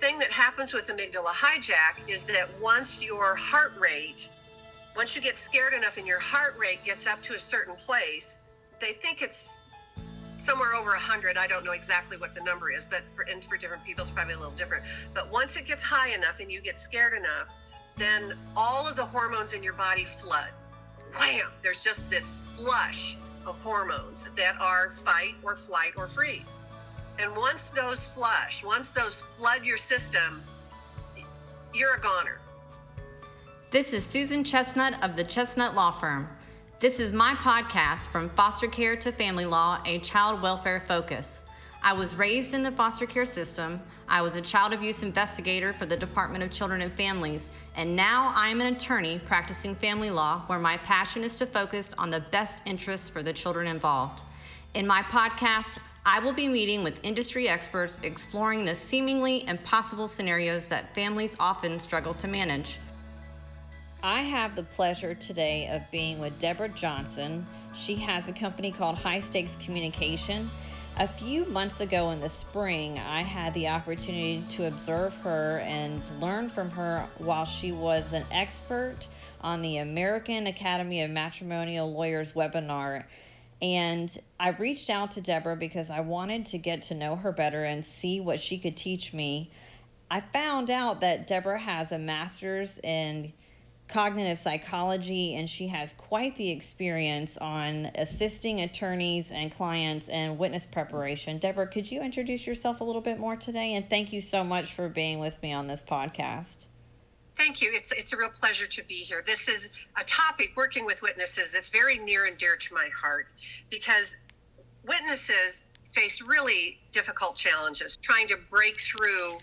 thing that happens with amygdala hijack is that once your heart rate, once you get scared enough and your heart rate gets up to a certain place, they think it's somewhere over 100. I don't know exactly what the number is, but for, and for different people, it's probably a little different. But once it gets high enough and you get scared enough, then all of the hormones in your body flood. Wham! There's just this flush of hormones that are fight or flight or freeze. And once those flush, once those flood your system, you're a goner. This is Susan Chestnut of the Chestnut Law Firm. This is my podcast from foster care to family law, a child welfare focus. I was raised in the foster care system. I was a child abuse investigator for the Department of Children and Families, and now I am an attorney practicing family law where my passion is to focus on the best interests for the children involved. In my podcast, I will be meeting with industry experts exploring the seemingly impossible scenarios that families often struggle to manage. I have the pleasure today of being with Deborah Johnson. She has a company called High Stakes Communication. A few months ago in the spring, I had the opportunity to observe her and learn from her while she was an expert on the American Academy of Matrimonial Lawyers webinar. And I reached out to Deborah because I wanted to get to know her better and see what she could teach me. I found out that Deborah has a master's in cognitive psychology, and she has quite the experience on assisting attorneys and clients and witness preparation. Deborah, could you introduce yourself a little bit more today? And thank you so much for being with me on this podcast. Thank you. It's, it's a real pleasure to be here. This is a topic, working with witnesses, that's very near and dear to my heart because witnesses face really difficult challenges trying to break through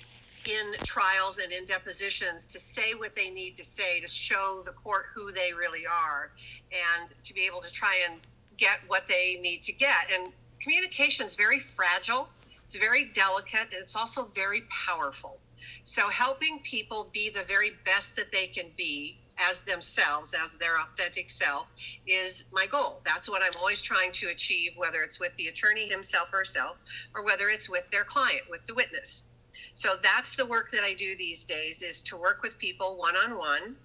in trials and in depositions to say what they need to say to show the court who they really are and to be able to try and get what they need to get. And communication is very fragile, it's very delicate, and it's also very powerful. So, helping people be the very best that they can be as themselves, as their authentic self, is my goal. That's what I'm always trying to achieve, whether it's with the attorney himself or herself, or whether it's with their client, with the witness. So that's the work that I do these days is to work with people one on one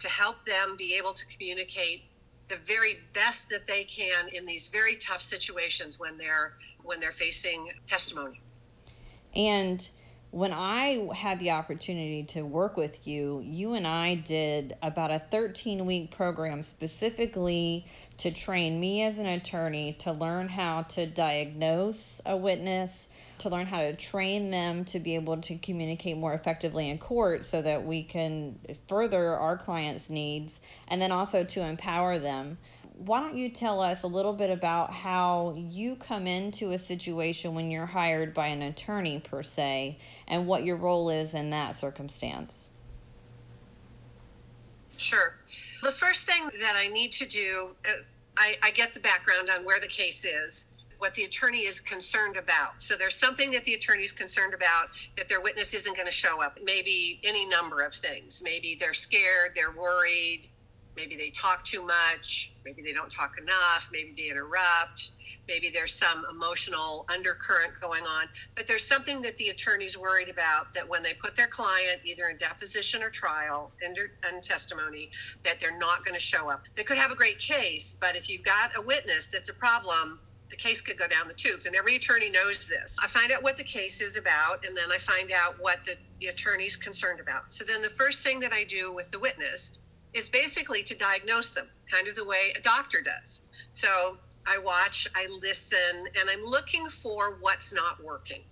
to help them be able to communicate the very best that they can in these very tough situations when they're when they're facing testimony. And when I had the opportunity to work with you, you and I did about a 13 week program specifically to train me as an attorney to learn how to diagnose a witness to learn how to train them to be able to communicate more effectively in court so that we can further our clients' needs and then also to empower them. Why don't you tell us a little bit about how you come into a situation when you're hired by an attorney, per se, and what your role is in that circumstance? Sure. The first thing that I need to do, uh, I, I get the background on where the case is what the attorney is concerned about. So there's something that the attorney is concerned about that their witness isn't going to show up. Maybe any number of things. Maybe they're scared, they're worried, maybe they talk too much, maybe they don't talk enough, maybe they interrupt, maybe there's some emotional undercurrent going on. But there's something that the attorney's worried about that when they put their client either in deposition or trial and, testimony, that they're not going to show up. They could have a great case, but if you've got a witness that's a problem, the case could go down the tubes. And every attorney knows this. I find out what the case is about, and then I find out what the, the attorney's concerned about. So then the first thing that I do with the witness is basically to diagnose them, kind of the way a doctor does. So I watch, I listen, and I'm looking for what's not working.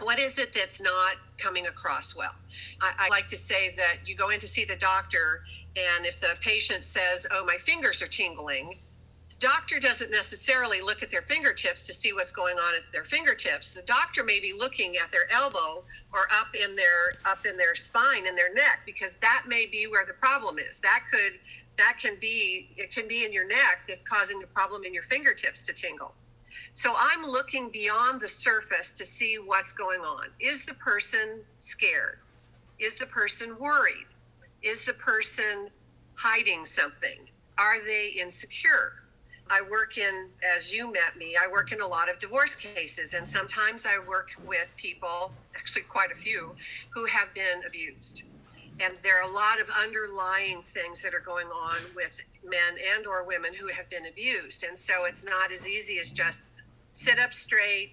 What is it that's not coming across well? I, I like to say that you go in to see the doctor, and if the patient says, Oh, my fingers are tingling, doctor doesn't necessarily look at their fingertips to see what's going on at their fingertips. The doctor may be looking at their elbow or up in their up in their spine and their neck because that may be where the problem is. That could that can be it can be in your neck that's causing the problem in your fingertips to tingle. So I'm looking beyond the surface to see what's going on. Is the person scared? Is the person worried? Is the person hiding something? Are they insecure? I work in, as you met me, I work in a lot of divorce cases, and sometimes I work with people, actually quite a few, who have been abused. And there are a lot of underlying things that are going on with men and or women who have been abused. And so it's not as easy as just sit up straight,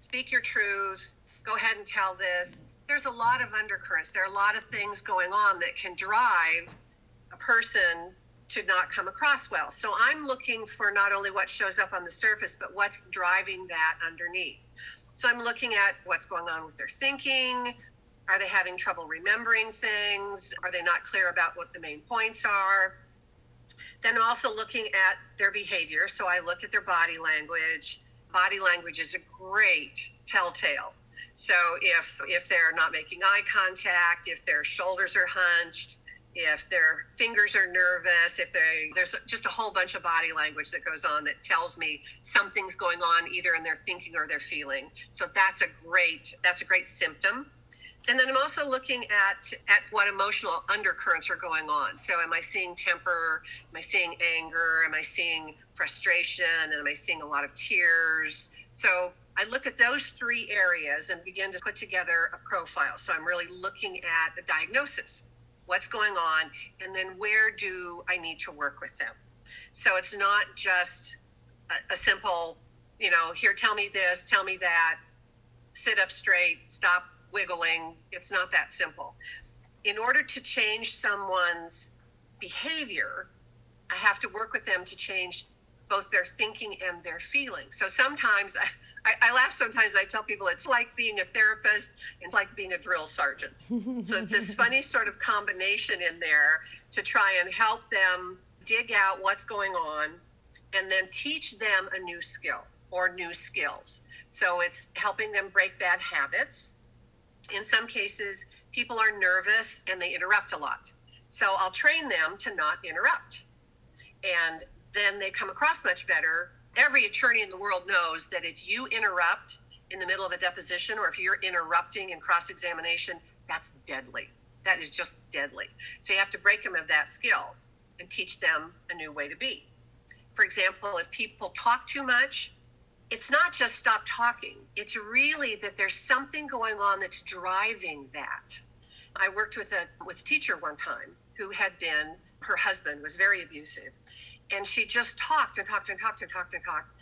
speak your truth, go ahead and tell this. There's a lot of undercurrents. There are a lot of things going on that can drive a person to not come across well. So I'm looking for not only what shows up on the surface, but what's driving that underneath. So I'm looking at what's going on with their thinking. Are they having trouble remembering things? Are they not clear about what the main points are? Then I'm also looking at their behavior. So I look at their body language. Body language is a great telltale. So if if they're not making eye contact, if their shoulders are hunched, if their fingers are nervous, if they there's just a whole bunch of body language that goes on that tells me something's going on either in their thinking or their feeling. So that's a great that's a great symptom. And then I'm also looking at at what emotional undercurrents are going on. So am I seeing temper? Am I seeing anger? Am I seeing frustration? And am I seeing a lot of tears? So I look at those three areas and begin to put together a profile. So I'm really looking at the diagnosis what's going on, and then where do I need to work with them. So it's not just a, a simple, you know, here, tell me this, tell me that, sit up straight, stop wiggling. It's not that simple. In order to change someone's behavior, I have to work with them to change both their thinking and their feeling. So sometimes I, I, I, laugh sometimes I tell people it's like being a therapist it's like being a drill sergeant. so it's this funny sort of combination in there to try and help them dig out what's going on and then teach them a new skill or new skills. So it's helping them break bad habits. In some cases, people are nervous and they interrupt a lot. So I'll train them to not interrupt. And then they come across much better. Every attorney in the world knows that if you interrupt in the middle of a deposition or if you're interrupting in cross examination, that's deadly. That is just deadly. So you have to break them of that skill and teach them a new way to be. For example, if people talk too much, it's not just stop talking. It's really that there's something going on that's driving that. I worked with a with a teacher one time who had been her husband was very abusive and she just talked and talked and talked and talked and talked.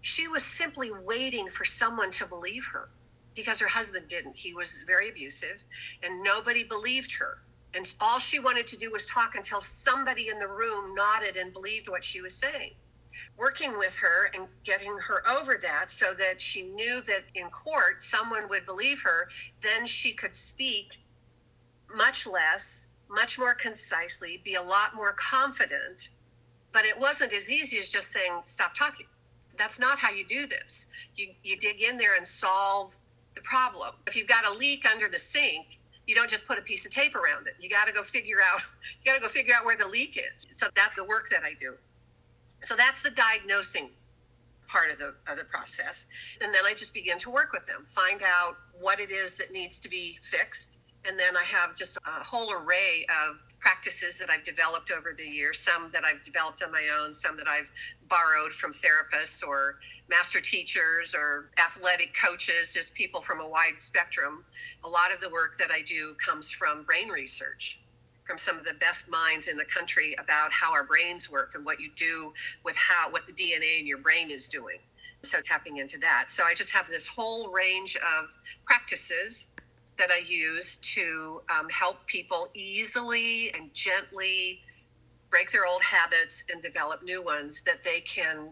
She was simply waiting for someone to believe her because her husband didn't. He was very abusive and nobody believed her. And all she wanted to do was talk until somebody in the room nodded and believed what she was saying. Working with her and getting her over that so that she knew that in court someone would believe her, then she could speak much less, much more concisely, be a lot more confident but it wasn't as easy as just saying, stop talking. That's not how you do this. You, you dig in there and solve the problem. If you've got a leak under the sink, you don't just put a piece of tape around it. You got to go figure out you got to go figure out where the leak is. So that's the work that I do. So that's the diagnosing part of the of the process. And then I just begin to work with them, find out what it is that needs to be fixed, and then I have just a whole array of practices that I've developed over the years, some that I've developed on my own, some that I've borrowed from therapists or master teachers or athletic coaches, just people from a wide spectrum. A lot of the work that I do comes from brain research from some of the best minds in the country about how our brains work and what you do with how what the DNA in your brain is doing. So tapping into that. So I just have this whole range of practices that I use to um, help people easily and gently break their old habits and develop new ones that they can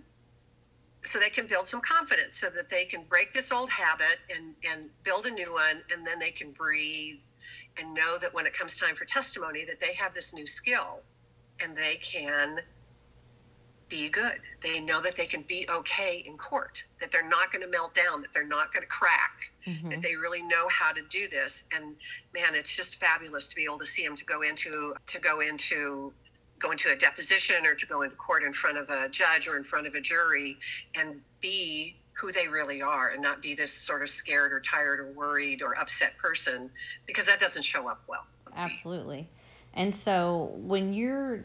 so they can build some confidence so that they can break this old habit and, and build a new one and then they can breathe and know that when it comes time for testimony that they have this new skill and they can be good. They know that they can be okay in court, that they're not going to melt down, that they're not going to crack, mm-hmm. that they really know how to do this. And man, it's just fabulous to be able to see them to go into to go into go into a deposition or to go into court in front of a judge or in front of a jury and be who they really are and not be this sort of scared or tired or worried or upset person because that doesn't show up well. Absolutely. And so when you're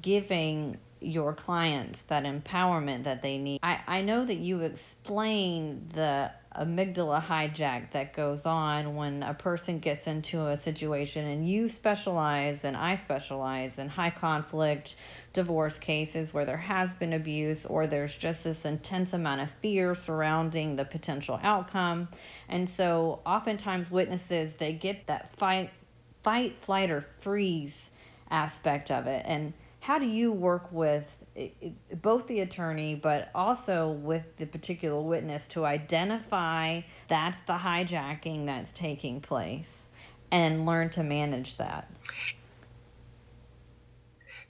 giving your clients that empowerment that they need. I, I know that you explain the amygdala hijack that goes on when a person gets into a situation, and you specialize and I specialize in high conflict divorce cases where there has been abuse or there's just this intense amount of fear surrounding the potential outcome. And so oftentimes witnesses they get that fight fight flight or freeze aspect of it and how do you work with both the attorney but also with the particular witness to identify that's the hijacking that's taking place and learn to manage that?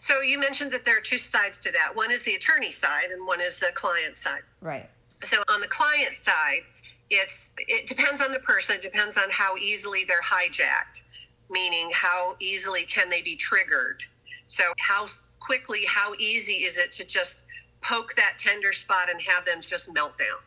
So you mentioned that there are two sides to that. One is the attorney side and one is the client side. Right. So on the client side, it's it depends on the person, it depends on how easily they're hijacked, meaning how easily can they be triggered. So how quickly, how easy is it to just poke that tender spot and have them just melt down?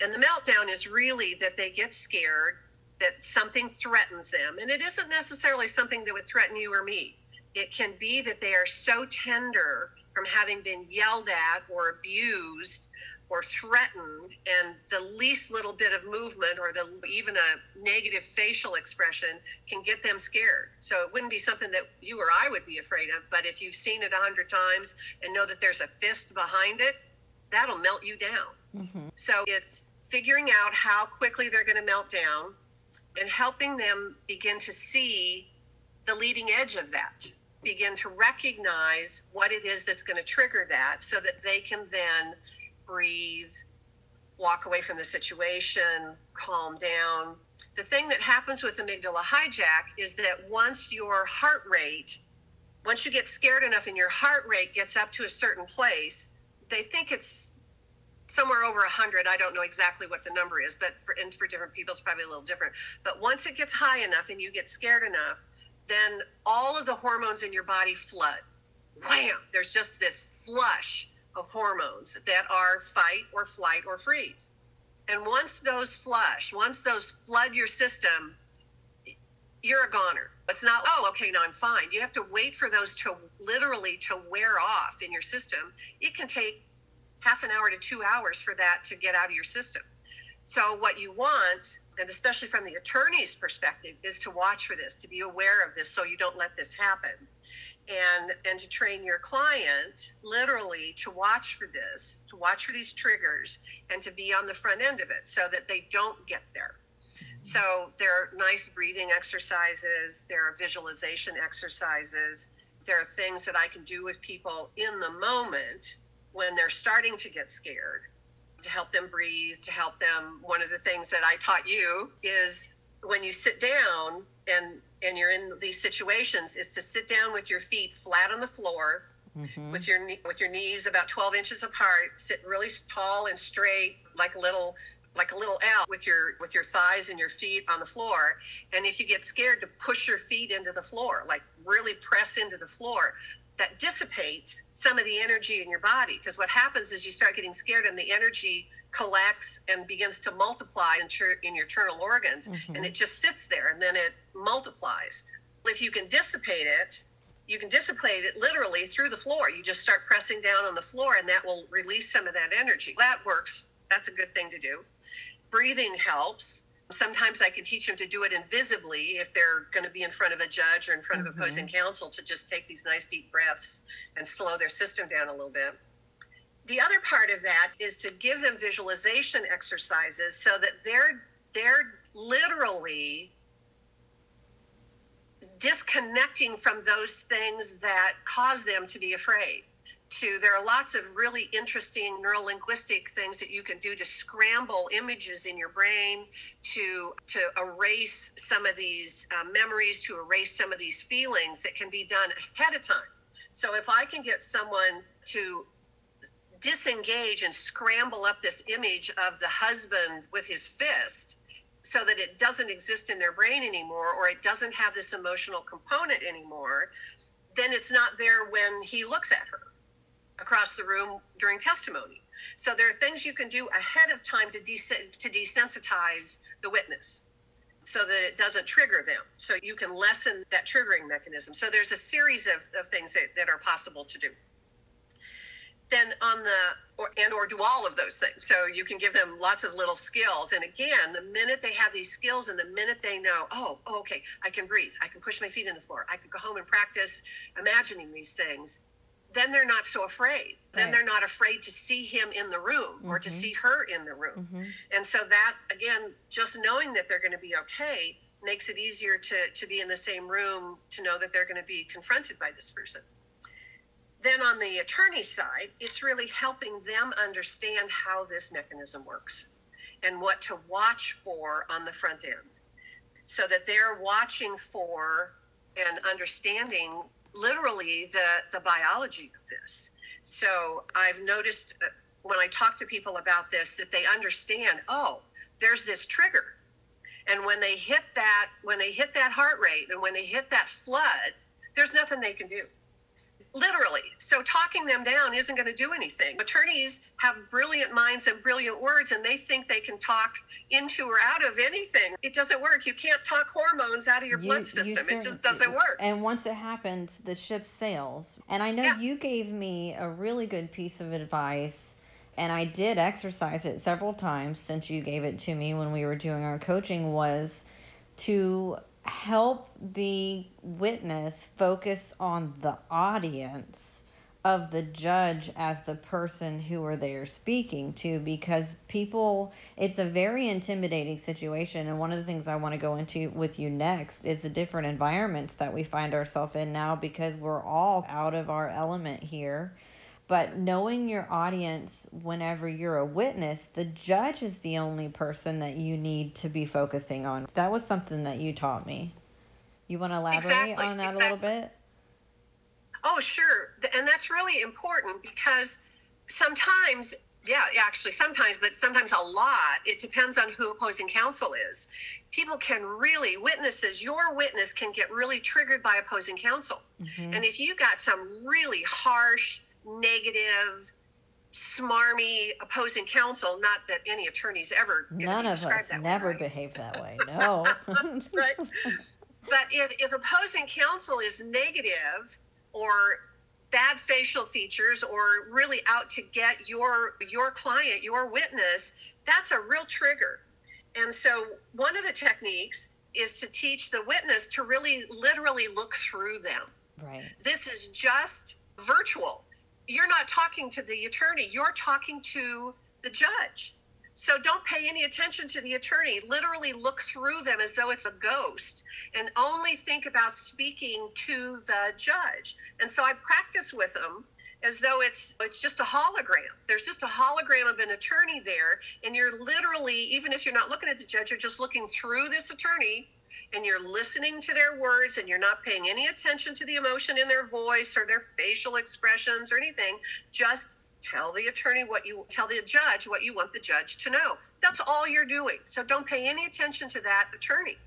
And the meltdown is really that they get scared, that something threatens them. And it isn't necessarily something that would threaten you or me. It can be that they are so tender from having been yelled at or abused or threatened and the least little bit of movement or the even a negative facial expression can get them scared so it wouldn't be something that you or i would be afraid of but if you've seen it a hundred times and know that there's a fist behind it that'll melt you down mm-hmm. so it's figuring out how quickly they're going to melt down and helping them begin to see the leading edge of that begin to recognize what it is that's going to trigger that so that they can then breathe, walk away from the situation, calm down. The thing that happens with amygdala hijack is that once your heart rate, once you get scared enough and your heart rate gets up to a certain place, they think it's somewhere over 100 i don't know exactly what the number is but for, and for different people it's probably a little different. But once it gets high enough and you get scared enough then all of the hormones in your body flood. Wham! There's just this flush hormones that are fight or flight or freeze. And once those flush, once those flood your system, you're a goner. It's not, oh, okay, now I'm fine. You have to wait for those to literally to wear off in your system. It can take half an hour to two hours for that to get out of your system. So what you want, and especially from the attorney's perspective, is to watch for this, to be aware of this so you don't let this happen and and to train your client literally to watch for this to watch for these triggers and to be on the front end of it so that they don't get there mm-hmm. so there are nice breathing exercises there are visualization exercises there are things that i can do with people in the moment when they're starting to get scared to help them breathe to help them one of the things that i taught you is when you sit down and and you're in these situations is to sit down with your feet flat on the floor mm-hmm. with your with your knees about 12 inches apart sit really tall and straight like a little like a little L with your with your thighs and your feet on the floor and if you get scared to push your feet into the floor like really press into the floor that dissipates some of the energy in your body because what happens is you start getting scared and the energy collects and begins to multiply in, in your internal organs mm-hmm. and it just sits there and then it multiplies if you can dissipate it you can dissipate it literally through the floor you just start pressing down on the floor and that will release some of that energy that works that's a good thing to do breathing helps sometimes I can teach them to do it invisibly if they're going to be in front of a judge or in front mm-hmm. of opposing counsel to just take these nice deep breaths and slow their system down a little bit. The other part of that is to give them visualization exercises so that they're they're literally disconnecting from those things that cause them to be afraid. To there are lots of really interesting neurolinguistic things that you can do to scramble images in your brain to to erase some of these uh, memories to erase some of these feelings that can be done ahead of time. So if i can get someone to disengage and scramble up this image of the husband with his fist so that it doesn't exist in their brain anymore or it doesn't have this emotional component anymore then it's not there when he looks at her across the room during testimony. So there are things you can do ahead of time to, des- to desensitize the witness so that it doesn't trigger them. So you can lessen that triggering mechanism. So there's a series of, of things that, that are possible to do. Then on the or and or do all of those things so you can give them lots of little skills and again the minute they have these skills and the minute they know oh, oh okay i can breathe i can push my feet in the floor i could go home and practice imagining these things then they're not so afraid then Right. they're not afraid to see him in the room or to Mhm. see her in the room Mhm. and so that again just knowing that they're going to be okay makes it easier to to be in the same room to know that they're going to be confronted by this person then on the attorney side, it's really helping them understand how this mechanism works and what to watch for on the front end so that they're watching for and understanding literally the, the biology of this. So I've noticed uh, when I talk to people about this that they understand, oh, there's this trigger. And when they hit that, when they hit that heart rate and when they hit that flood, there's nothing they can do literally. So talking them down isn't going to do anything. Attorneys have brilliant minds and brilliant words, and they think they can talk into or out of anything. It doesn't work. You can't talk hormones out of your You- blood system. cer- it just doesn't work. And once it happens, the ship sails. And I know Yeah. you gave me a really good piece of advice, and I did exercise it several times since you gave it to me when we were doing our coaching was to help the witness focus on the audience of the judge as the person who are they are speaking to because people it's a very intimidating situation. And one of the things I want to go into with you next is the different environments that we find ourselves in now because we're all out of our element here but knowing your audience whenever you're a witness the judge is the only person that you need to be focusing on that was something that you taught me you want to elaborate Exactly, on that a little bit Oh, sure. And that's really important because sometimes, yeah, actually, sometimes, but sometimes a lot, it depends on who opposing counsel is. People can really, witnesses, your witness can get really triggered by opposing counsel. Mhm. And if you got some really harsh, negative, smarmy opposing counsel, not that any attorney's ever None of us that way, never right? behave that way. No. Right. But if, if opposing counsel is negative or bad facial features or really out to get your your client, your witness, that's a real trigger. And so one of the techniques is to teach the witness to really literally look through them. Right. This is just virtual. You're not talking to the attorney, you're talking to the judge. So don't pay any attention to the attorney. Literally look through them as though it's a ghost and only think about speaking to the judge. And so I practice with them as though it's it's just a hologram. There's just a hologram of an attorney there and you're literally even if you're not looking at the judge, you're just looking through this attorney and you're listening to their words and you're not paying any attention to the emotion in their voice or their facial expressions or anything just tell the attorney what you tell the judge what you want the judge to know. That's all you're doing. So don't pay any attention to that attorney.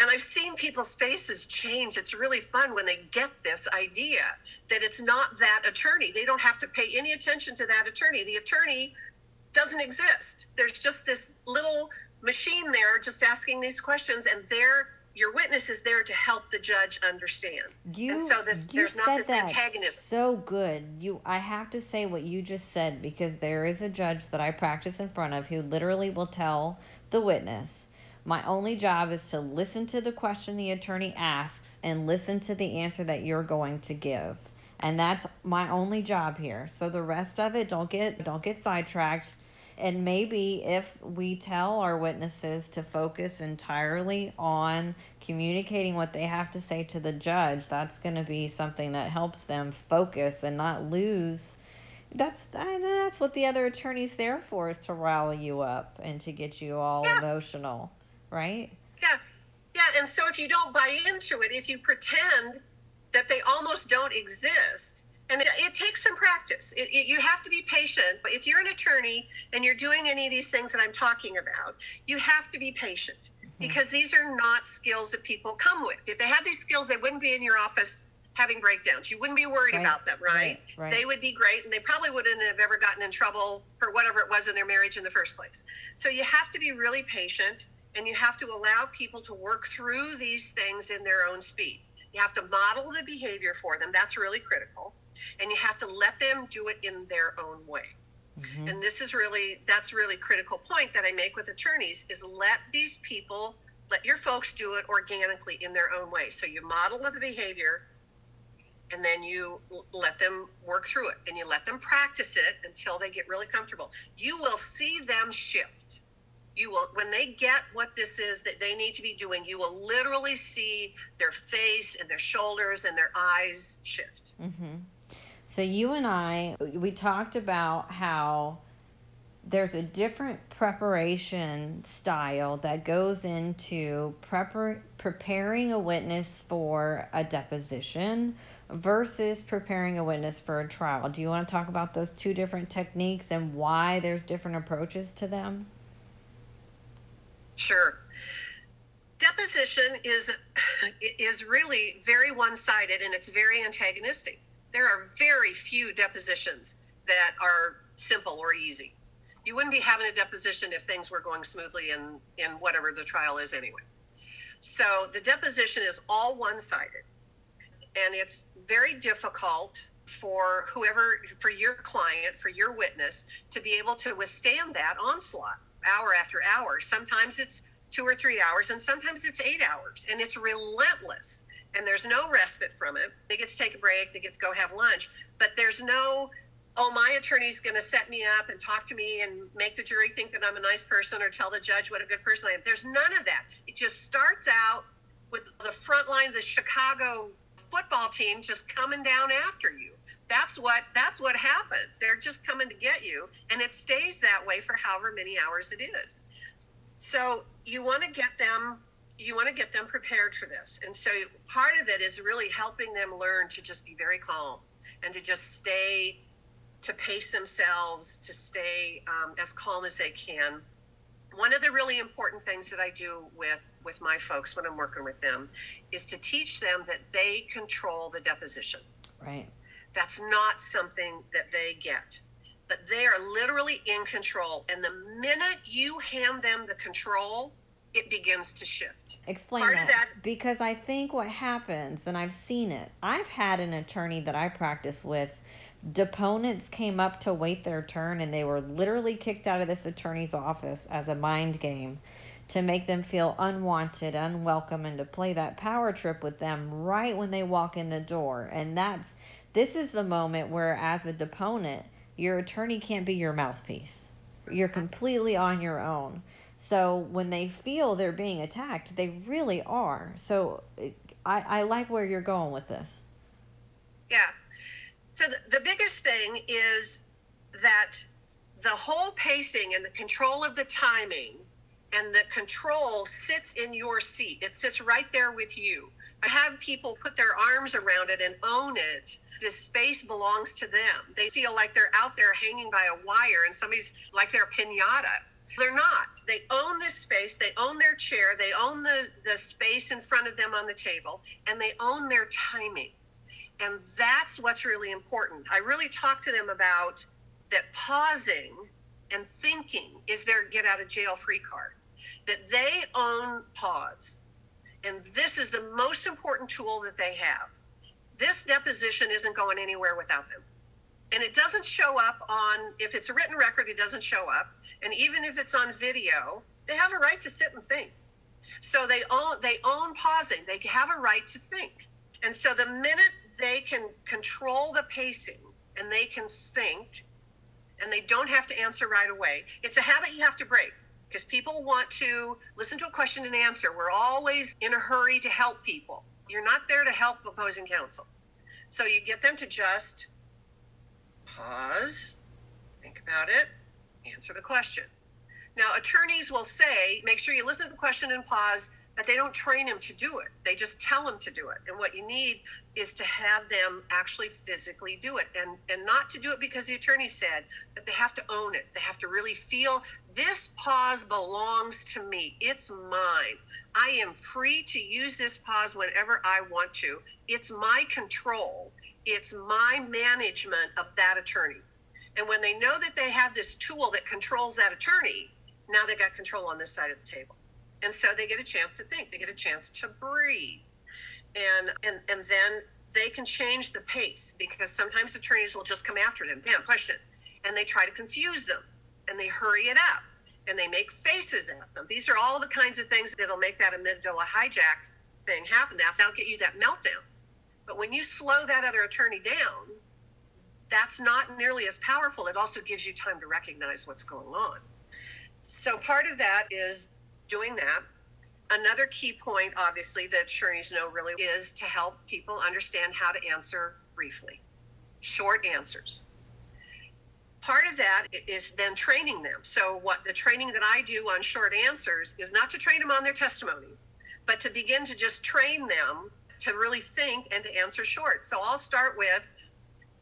And i've seen people's faces change. It's really fun when they get this idea that it's not that attorney. They don't have to pay any attention to that attorney. The attorney doesn't exist. There's just this little machine there just asking these questions and they're your witness is there to help the judge understand You, so this- you there's not said this that antagonism. so good. You, I have to say what you just said because there is a judge that I practice in front of who literally will tell the witness, "My only job is to listen to the question the attorney asks and listen to the answer that you're going to give." And that's my only job here. So the rest of it, don't get don't get sidetracked. And maybe if we tell our witnesses to focus entirely on communicating what they have to say to the judge, that's going to be something that helps them focus and not lose. That's that's what the other attorney's there for is to rally you up and to get you all Yeah. emotional, right? Yeah, yeah. And so if you don't buy into it, if you pretend that they almost don't exist, and it, it takes some practice. It, it, you have to be patient. But if you're an attorney and you're doing any of these things that I'm talking about, you have to be patient mm-hmm. because these are not skills that people come with. If they had these skills, they wouldn't be in your office having breakdowns. You wouldn't be worried Right, about them, right? right, right. They would be great, and they probably wouldn't have ever gotten in trouble for whatever it was in their marriage in the first place. So you have to be really patient, and you have to allow people to work through these things in their own speed. You have to model the behavior for them. That's really critical. And you have to let them do it in their own way. Mm-hmm. And this is really that's really critical point that I make with attorneys is let these people let your folks do it organically in their own way. So you model the behavior and then you let them work through it and you let them practice it until they get really comfortable. You will see them shift. You will when they get what this is that they need to be doing, you will literally see their face and their shoulders and their eyes shift. Mm-hmm. So you and I, we talked about how there's a different preparation style that goes into prepar- preparing a witness for a deposition versus preparing a witness for a trial. Do you want to talk about those two different techniques and why there's different approaches to them? Sure. Deposition is is really very one-sided and it's very antagonistic there are very few depositions that are simple or easy. You wouldn't be having a deposition if things were going smoothly in, in whatever the trial is anyway. So the deposition is all one sided. And it's very difficult for whoever, for your client, for your witness, to be able to withstand that onslaught hour after hour. Sometimes it's two or three hours, and sometimes it's eight hours, and it's relentless and there's no respite from it. They get to take a break, they get to go have lunch, but there's no, oh, my attorney's going to set me up and talk to me and make the jury think that I'm a nice person or tell the judge what a good person I am. There's none of that. It just starts out with the front line of the Chicago football team just coming down after you. That's what that's what happens. They're just coming to get you, and it stays that way for however many hours it is. So you want to get them you want to get them prepared for this. And so part of it is really helping them learn to just be very calm and to just stay, to pace themselves, to stay um, as calm as they can. One of the really important things that I do with with my folks when I'm working with them is to teach them that they control the deposition. Right. That's not something that they get. But they are literally in control. And the minute you hand them the control, it begins to shift. Explain that. that. Because I think what happens, and I've seen it, I've had an attorney that I practice with. Deponents came up to wait their turn, and they were literally kicked out of this attorney's office as a mind game to make them feel unwanted, unwelcome, and to play that power trip with them right when they walk in the door. And that's this is the moment where, as a deponent, your attorney can't be your mouthpiece. You're uh-huh. completely on your own. So when they feel they're being attacked, they really are. So I, I like where you're going with this. Yeah. So the, the biggest thing is that the whole pacing and the control of the timing and the control sits in your seat. It sits right there with you. I have people put their arms around it and own it. This space belongs to them. They feel like they're out there hanging by a wire and somebody's like they're a pinata they're not. They own this space, they own their chair, they own the, the space in front of them on the table, and they own their timing. And that's what's really important. I really talk to them about that pausing and thinking is their get out of jail free card. That they own pause. And this is the most important tool that they have. This deposition isn't going anywhere without them. And it doesn't show up on, if it's a written record, it doesn't show up and even if it's on video, they have a right to sit and think. So they own they own pausing. They have a right to think. And so the minute they can control the pacing and they can think and they don't have to answer right away, it's a habit you have to break because people want to listen to a question and answer. We're always in a hurry to help people. You're not there to help opposing counsel. So you get them to just pause, think about it, answer the question. Now, attorneys will say, make sure you listen to the question and pause, but they don't train them to do it. They just tell them to do it. And what you need is to have them actually physically do it and, and not to do it because the attorney said, but they have to own it. They have to really feel this pause belongs to me. It's mine. I am free to use this pause whenever I want to. It's my control. It's my management of that attorney. And when they know that they have this tool that controls that attorney, now they got control on this side of the table. And so they get a chance to think, they get a chance to breathe. and and and then they can change the pace because sometimes attorneys will just come after them, bam, question, and they try to confuse them and they hurry it up and they make faces at them. These are all the kinds of things that'll make that amygdala hijack thing happen. That'll get you that meltdown. But when you slow that other attorney down, that's not nearly as powerful. It also gives you time to recognize what's going on. So part of that is doing that. Another key point, obviously, that attorneys know really is to help people understand how to answer briefly, short answers. Part of that is then training them. So, what the training that I do on short answers is not to train them on their testimony, but to begin to just train them to really think and to answer short. So, I'll start with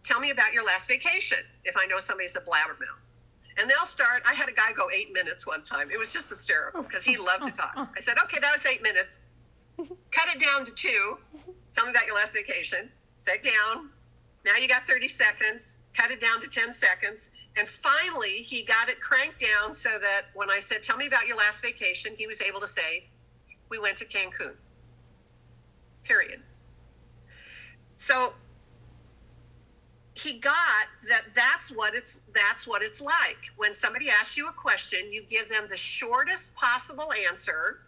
tell me about your last vacation if I know somebody's a blabbermouth. And they'll start. I had a guy go eight minutes one time. It was just hysterical because he loved to talk. I said, okay, that was eight minutes. Cut it down to two. Tell me about your last vacation. Sit down. Now you got 30 seconds. Cut it down to 10 seconds. And finally, he got it cranked down so that when I said, tell me about your last vacation, he was able to say, we went to Cancun. Period. So he got that that's what it's that's what it's like. When somebody asks you a question you give them the shortest possible answer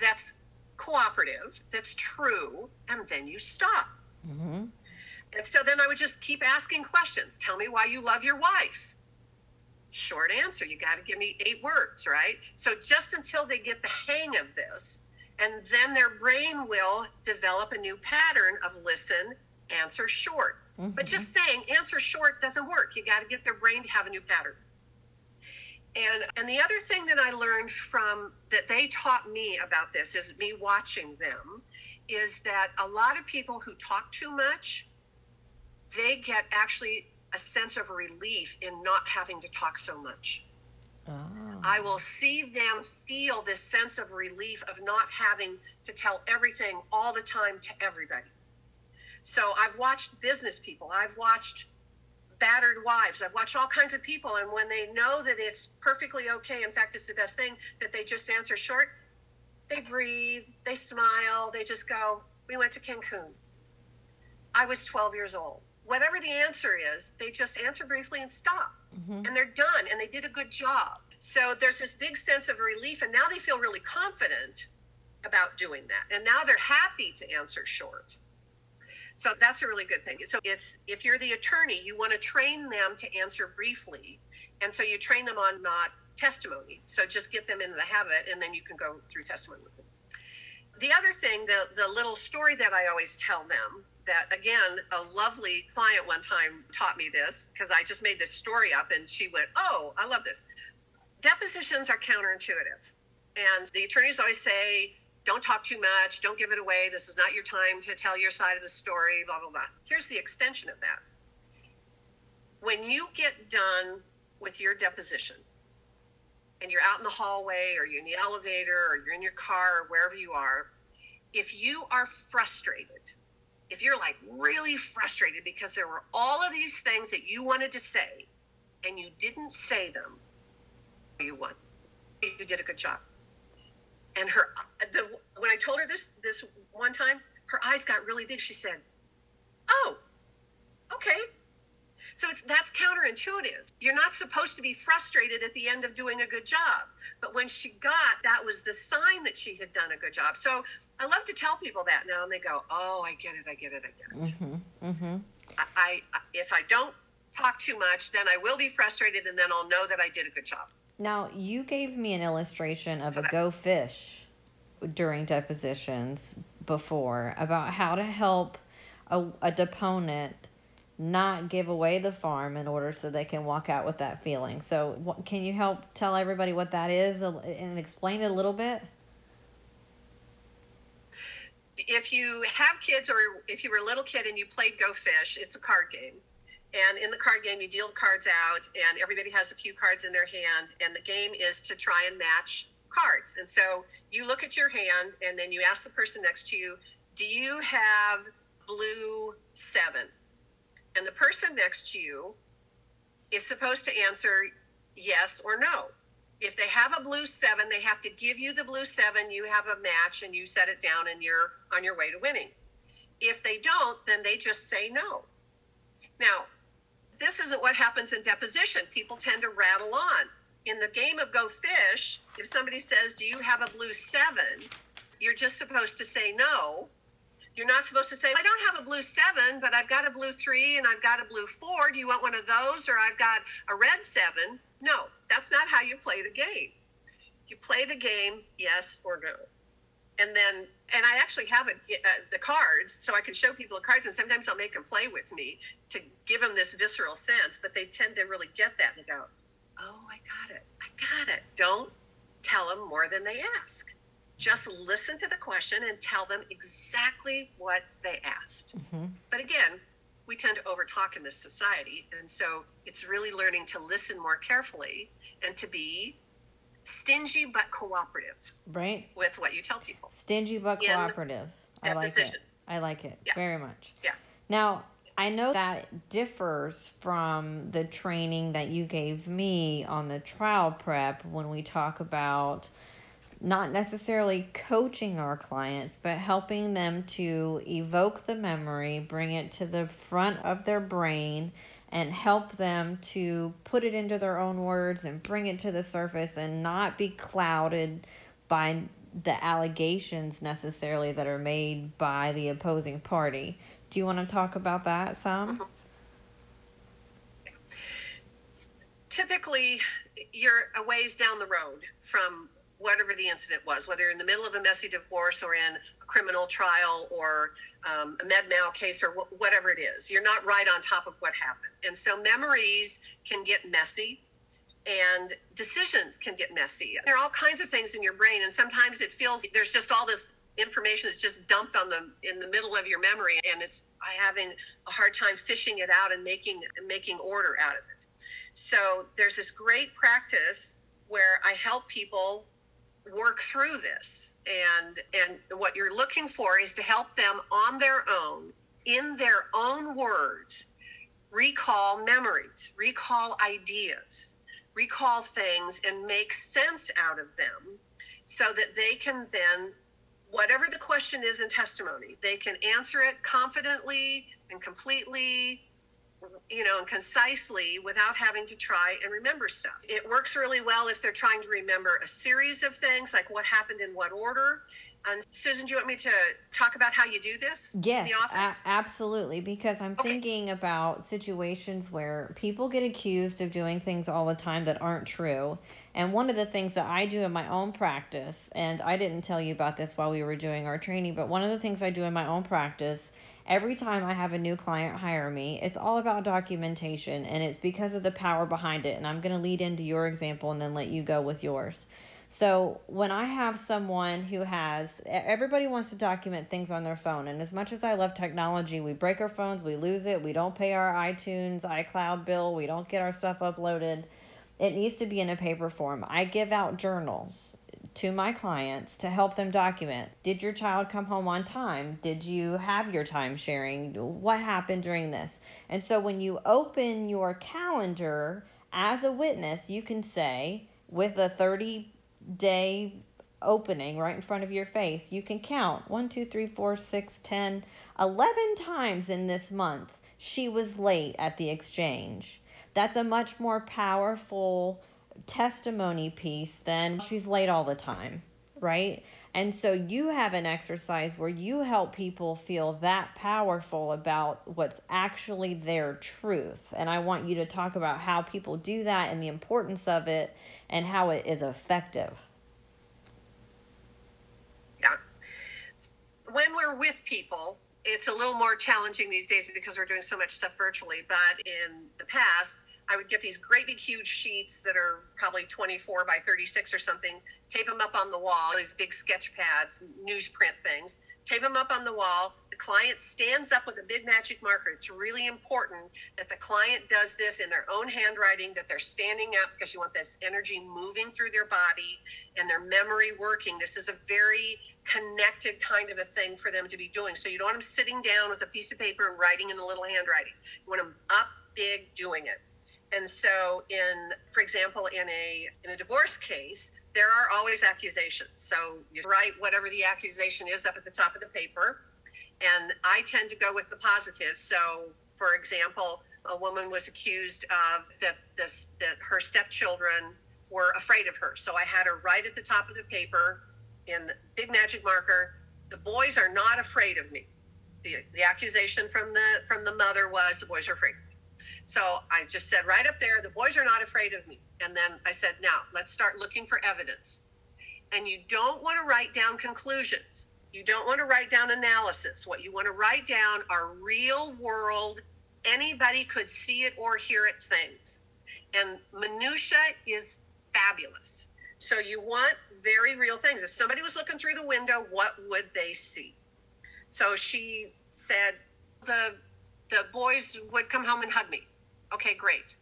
that's cooperative that's true and then you stop. Mm-hmm. and so then i would just keep asking questions. Tell me why you love your wife. Short answer you got to give me eight words right? So just until they get the hang of this and then their brain will develop a new pattern of listen answer short Mm-hmm. But just saying answer short doesn't work. You got to get their brain to have a new pattern. And and the other thing that I learned from that they taught me about this is me watching them is that a lot of people who talk too much they get actually a sense of relief in not having to talk so much. Oh. I will see them feel this sense of relief of not having to tell everything all the time to everybody. So I've watched business people, I've watched battered wives, I've watched all kinds of people, and when they know that it's perfectly okay, in fact, it's the best thing, that they just answer short, they breathe, they smile, they just go, We went to Cancun. I was 12 years old. Whatever the answer is, they just answer briefly and stop. Mm-hmm. And they're done, and they did a good job. So there's this big sense of relief, and now they feel really confident about doing that. And now they're happy to answer short. So that's a really good thing. So it's if you're the attorney, you want to train them to answer briefly. And so you train them on not testimony. So just get them into the habit and then you can go through testimony with them. The other thing, the, the little story that I always tell them that again, a lovely client one time taught me this because I just made this story up and she went, Oh, I love this. Depositions are counterintuitive. And the attorneys always say, don't talk too much, don't give it away, this is not your time to tell your side of the story, blah, blah, blah. Here's the extension of that. When you get done with your deposition, and you're out in the hallway, or you're in the elevator, or you're in your car, or wherever you are, if you are frustrated, if you're like really frustrated because there were all of these things that you wanted to say and you didn't say them, you won. You did a good job and her the when I told her this this one time, her eyes got really big. She said, "Oh, okay." So it's that's counterintuitive. You're not supposed to be frustrated at the end of doing a good job, but when she got that was the sign that she had done a good job. So I love to tell people that now, and they go, "Oh, I get it, I get it, I get it." Mm-hmm, mm-hmm. I, I if I don't talk too much, then I will be frustrated, and then I'll know that I did a good job. Now, you gave me an illustration of a go fish during depositions before about how to help a, a deponent not give away the farm in order so they can walk out with that feeling. So, what, can you help tell everybody what that is and explain it a little bit? If you have kids or if you were a little kid and you played Go Fish, it's a card game. And in the card game, you deal the cards out, and everybody has a few cards in their hand. And the game is to try and match cards. And so you look at your hand, and then you ask the person next to you, Do you have blue seven? And the person next to you is supposed to answer yes or no. If they have a blue seven, they have to give you the blue seven. You have a match, and you set it down, and you're on your way to winning. If they don't, then they just say no. Now, this isn't what happens in deposition. People tend to rattle on. In the game of Go Fish, if somebody says, Do you have a blue seven? You're just supposed to say no. You're not supposed to say, I don't have a blue seven, but I've got a blue three and I've got a blue four. Do you want one of those? Or I've got a red seven. No, that's not how you play the game. You play the game, yes or no. And then, and I actually have uh, the cards so I can show people the cards. And sometimes I'll make them play with me to give them this visceral sense, but they tend to really get that and go, oh, I got it. I got it. Don't tell them more than they ask just listen to the question and tell them exactly what they asked. Mm-hmm. But again, we tend to overtalk in this society. And so it's really learning to listen more carefully and to be stingy but cooperative. Right. With what you tell people. Stingy but cooperative. I like it. I like it yeah. very much. Yeah. Now, I know that differs from the training that you gave me on the trial prep when we talk about not necessarily coaching our clients, but helping them to evoke the memory, bring it to the front of their brain, and help them to put it into their own words and bring it to the surface and not be clouded by the allegations necessarily that are made by the opposing party. Do you want to talk about that some? Mm-hmm. Typically, you're a ways down the road from whatever the incident was, whether in the middle of a messy divorce or in criminal trial or um, a med mal case or wh- whatever it is. You're not right on top of what happened. And so memories can get messy and decisions can get messy. There are all kinds of things in your brain, and sometimes it feels there's just all this information that's just dumped on the in the middle of your memory, and it's having a hard time fishing it out and making making order out of it. So there's this great practice where I help people work through this. And and what you're looking for is to help them on their own in their own words recall memories recall ideas recall things and make sense out of them so that they can then whatever the question is in testimony they can answer it confidently and completely you know, and concisely without having to try and remember stuff. It works really well if they're trying to remember a series of things, like what happened in what order. And Susan, do you want me to talk about how you do this yes, in the office? A- absolutely, because I'm okay. thinking about situations where people get accused of doing things all the time that aren't true. And one of the things that I do in my own practice, and I didn't tell you about this while we were doing our training, but one of the things I do in my own practice every time I have a new client hire me, it's all about documentation and it's because of the power behind it. And I'm going to lead into your example and then let you go with yours. So, when I have someone who has, everybody wants to document things on their phone. And as much as I love technology, we break our phones, we lose it, we don't pay our iTunes, iCloud bill, we don't get our stuff uploaded. It needs to be in a paper form. I give out journals to my clients to help them document did your child come home on time? Did you have your time sharing? What happened during this? And so when you open your calendar as a witness you can say with a 30 day opening right in front of your face you can count 1 2 3 4 6 10 11 times in this month she was late at the exchange. That's a much more powerful testimony piece, then she's late all the time, right? And so you have an exercise where you help people feel that powerful about what's actually their truth. And I want you to talk about how people do that and the importance of it and how it is effective. Yeah. When we're with people, it's a little more challenging these days because we're doing so much stuff virtually. But in the past, I would get these great big huge sheets that are probably 24 by 36 or something, tape them up on the wall, these big sketch pads, newsprint things, tape them up on the wall. The client stands up with a big magic marker. It's really important that the client does this in their own handwriting, that they're standing up because you want this energy moving through their body and their memory working. This is a very connected kind of a thing for them to be doing. So you don't want them sitting down with a piece of paper and writing in a little handwriting. You want them up big doing it. And so, in for example, in a in a divorce case, there are always accusations. So you write whatever the accusation is up at the top of the paper, And I tend to go with the positive. So, for example, a woman was accused of that this that her stepchildren were afraid of her. So I had her write at the top of the paper in big magic marker, the boys are not afraid of me. The, the accusation from the from the mother was the boys are afraid. So I just said right up there, the boys are not afraid of me. And then I said, now let's start looking for evidence. And you don't want to write down conclusions. You don't want to write down analysis. What you want to write down are real world, anybody could see it or hear it things. And minutia is fabulous. So you want very real things. If somebody was looking through the window, what would they see? So she said the the boys would come home and hug me. Okay, great.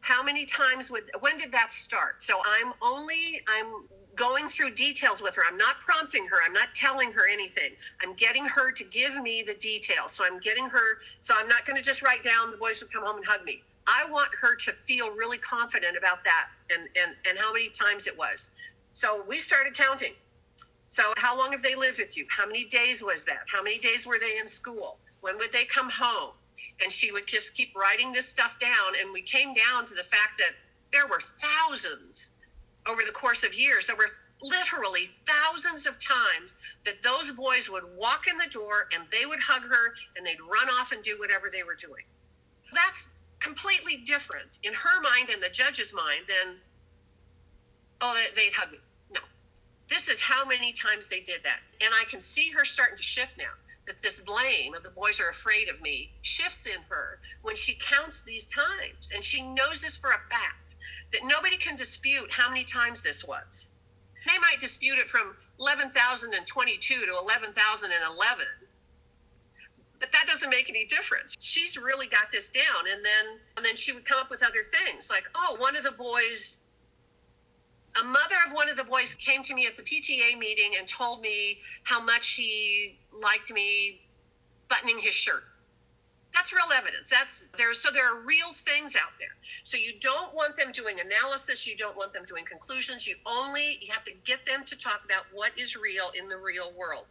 How many times would when did that start? So I'm only I'm going through details with her. I'm not prompting her. I'm not telling her anything. I'm getting her to give me the details. So I'm getting her so I'm not going to just write down the boys would come home and hug me. I want her to feel really confident about that and, and, and how many times it was. So we started counting. So how long have they lived with you? How many days was that? How many days were they in school? When would they come home? And she would just keep writing this stuff down. And we came down to the fact that there were thousands over the course of years. There were literally thousands of times that those boys would walk in the door and they would hug her and they'd run off and do whatever they were doing. That's completely different in her mind and the judge's mind than, oh, they'd hug me. No. This is how many times they did that. And I can see her starting to shift now. That this blame of the boys are afraid of me shifts in her when she counts these times. And she knows this for a fact that nobody can dispute how many times this was. They might dispute it from 11,022 to 11,011 but that doesn't make any difference. She's really got this down. And then and then she would come up with other things like, oh, one of the boys a mother of one of the boys came to me at the PTA meeting and told me how much he liked me buttoning his shirt. That's real evidence. That's there. So there are real things out there. So you don't want them doing analysis. You don't want them doing conclusions. You only you have to get them to talk about what is real in the real world.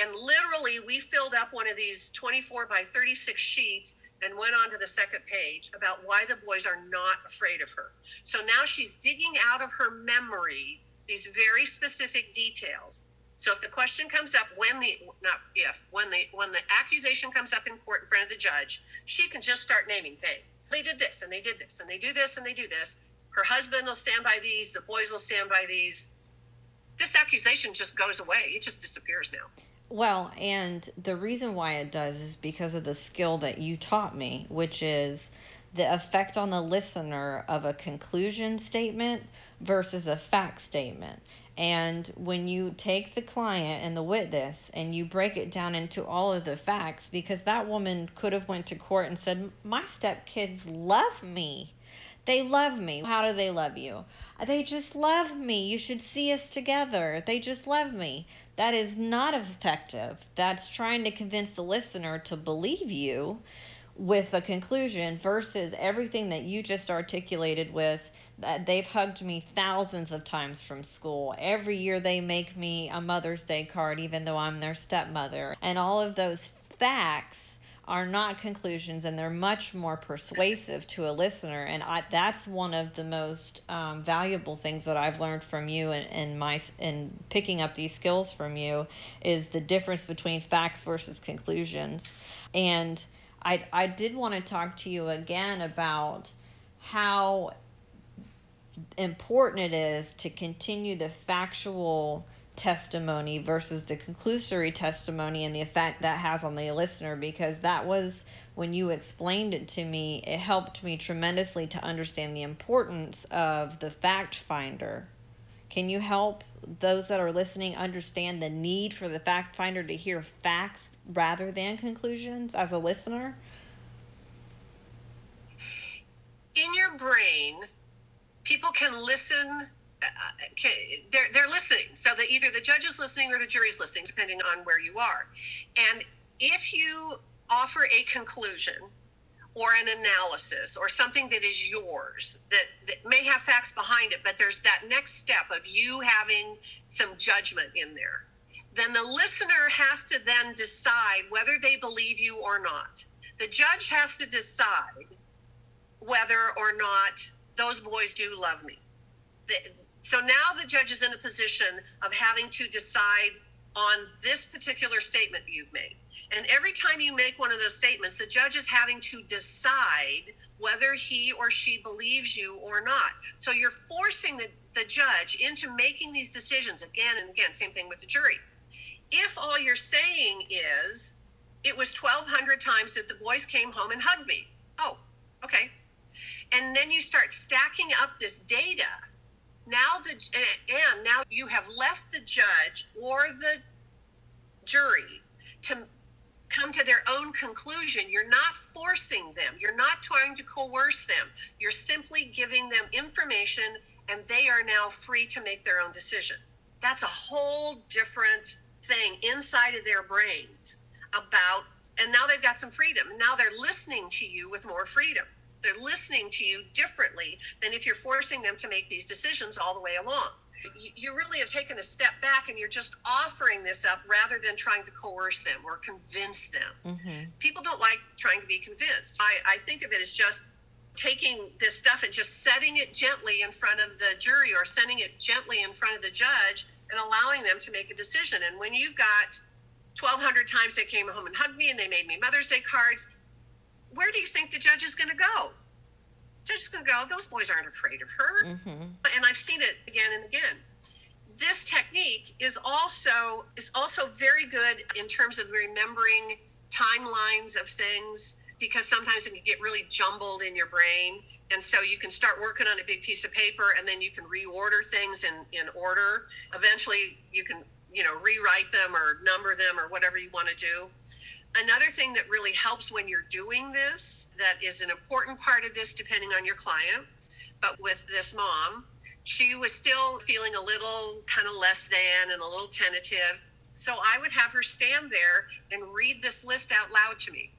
And literally, we filled up one of these 24 by 36 sheets and went on to the second page about why the boys are not afraid of her. So now she's digging out of her memory these very specific details. So if the question comes up when the not if when the when the accusation comes up in court in front of the judge, she can just start naming things. They did this and they did this and they do this and they do this. Her husband will stand by these. The boys will stand by these. This accusation just goes away. It just disappears now. Well, and the reason why it does is because of the skill that you taught me, which is the effect on the listener of a conclusion statement versus a fact statement. And when you take the client and the witness and you break it down into all of the facts, because that woman could have went to court and said, "My stepkids love me." They love me. How do they love you? They just love me. You should see us together. They just love me. That is not effective. That's trying to convince the listener to believe you with a conclusion versus everything that you just articulated with that they've hugged me thousands of times from school. Every year they make me a Mother's Day card, even though I'm their stepmother. And all of those facts are not conclusions and they're much more persuasive to a listener. And I, that's one of the most um, valuable things that I've learned from you and, and my and picking up these skills from you is the difference between facts versus conclusions. And I, I did want to talk to you again about how important it is to continue the factual testimony versus the conclusory testimony and the effect that has on the listener because that was when you explained it to me it helped me tremendously to understand the importance of the fact finder. Can you help those that are listening understand the need for the fact finder to hear facts rather than conclusions as a listener? In your brain people can listen they're, they're listening. So that either the judge is listening or the jury is listening, depending on where you are. And if you offer a conclusion or an analysis or something that is yours that, that may have facts behind it, but there's that next step of you having some judgment in there, then the listener has to then decide whether they believe you or not. The judge has to decide whether or not those boys do love me. So now the judge is in a position of having to decide on this particular statement you've made. And every time you make one of those statements, the judge is having to decide whether he or she believes you or not. So you're forcing the, the judge into making these decisions again and again. Same thing with the jury. If all you're saying is, it was 1,200 times that the boys came home and hugged me. Oh, okay. And then you start stacking up this data. Now the and now you have left the judge or the jury to come to their own conclusion. You're not forcing them. You're not trying to coerce them. You're simply giving them information and they are now free to make their own decision. That's a whole different thing inside of their brains about, and now they've got some freedom. Now they're listening to you with more freedom. They're listening to you differently than if you're forcing them to make these decisions all the way along. You really have taken a step back and you're just offering this up rather than trying to coerce them or convince them. Mm-hmm. People don't like trying to be convinced. I, I think of it as just taking this stuff and just setting it gently in front of the jury or sending it gently in front of the judge and allowing them to make a decision. And when you've got 1,200 times they came home and hugged me and they made me Mother's Day cards, where do you think the judge is going to go? The judge is going to go, those boys aren't afraid of her. Mm-hmm. And I've seen it again and again. This technique is also is also very good in terms of remembering timelines of things because sometimes it can get really jumbled in your brain and so you can start working on a big piece of paper and then you can reorder things in, in order eventually you can you know rewrite them or number them or whatever you want to do another thing that really helps when you're doing this that is an important part of this depending on your client but with this mom she was still feeling a little kind of less than and a little tentative so i would have her stand there and read this list out loud to me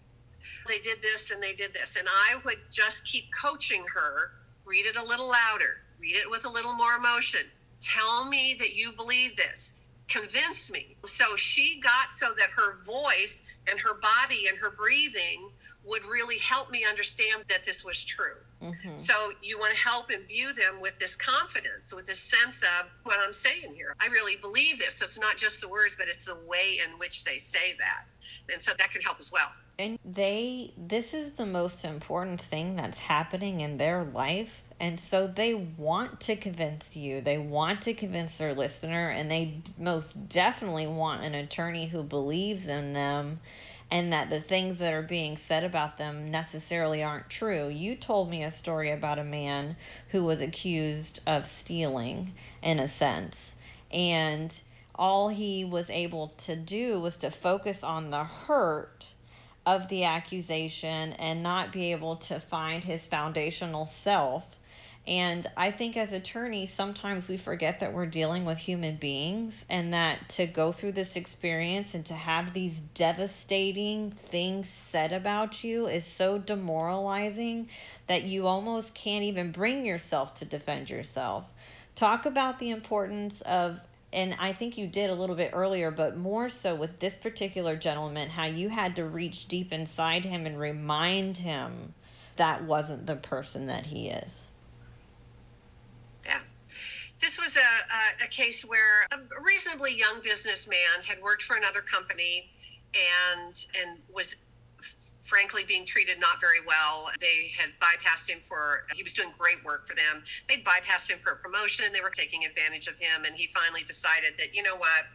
they did this and they did this. And I would just keep coaching her read it a little louder, read it with a little more emotion. Tell me that you believe this. Convince me. So she got so that her voice and her body and her breathing would really help me understand that this was true. Mm-hmm. So you want to help imbue them with this confidence, with this sense of what I'm saying here. I really believe this. So it's not just the words, but it's the way in which they say that. And so that can help as well. And they, this is the most important thing that's happening in their life. And so they want to convince you. They want to convince their listener, and they most definitely want an attorney who believes in them and that the things that are being said about them necessarily aren't true. You told me a story about a man who was accused of stealing, in a sense. And all he was able to do was to focus on the hurt of the accusation and not be able to find his foundational self. And I think as attorneys, sometimes we forget that we're dealing with human beings and that to go through this experience and to have these devastating things said about you is so demoralizing that you almost can't even bring yourself to defend yourself. Talk about the importance of and I think you did a little bit earlier, but more so with this particular gentleman, how you had to reach deep inside him and remind him that wasn't the person that he is. This was a, a, a case where a reasonably young businessman had worked for another company and and was frankly being treated not very well. They had bypassed him for, he was doing great work for them. They'd bypassed him for a promotion. They were taking advantage of him. And he finally decided that, you know what?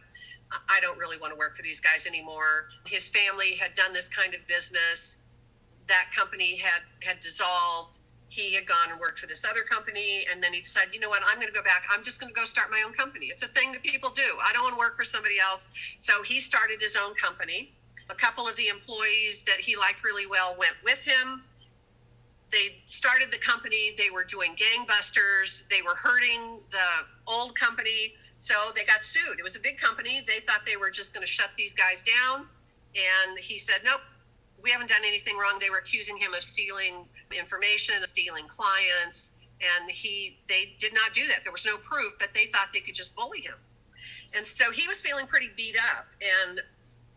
I don't really want to work for these guys anymore. His family had done this kind of business. That company had had dissolved. He had gone and worked for this other company, and then he decided, you know what, I'm going to go back. I'm just going to go start my own company. It's a thing that people do. I don't want to work for somebody else. So he started his own company a couple of the employees that he liked really well went with him. They started the company. They were doing gangbusters. They were hurting the old company. So they got sued. It was a big company. They thought they were just going to shut these guys down. And he said, nope, we haven't done anything wrong. They were accusing him of stealing information, stealing clients. And he, they did not do that. There was no proof, but they thought they could just bully him. And so he was feeling pretty beat up. And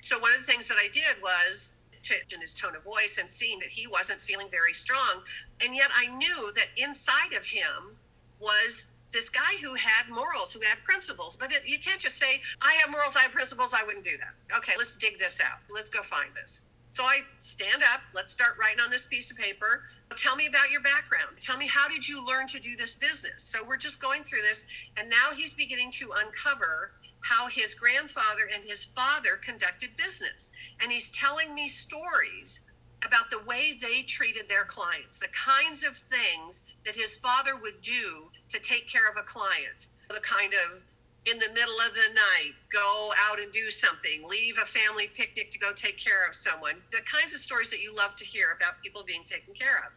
so one of the things that I did was to in his tone of voice and seeing that he wasn't feeling very strong. And yet I knew that inside of him was this guy who had morals, who had principles. But it, you can't just say, I have morals, I have principles, I wouldn't do that. Okay, let's dig this out. Let's go find this. So I stand up, let's start writing on this piece of paper. Tell me about your background. Tell me how did you learn to do this business? So we're just going through this, and now he's beginning to uncover how his grandfather and his father conducted business. And he's telling me stories about the way they treated their clients, the kinds of things that his father would do to take care of a client, the kind of in the middle of the night go out and do something, leave a family picnic to go take care of someone, the kinds of stories that you love to hear about people being taken care of.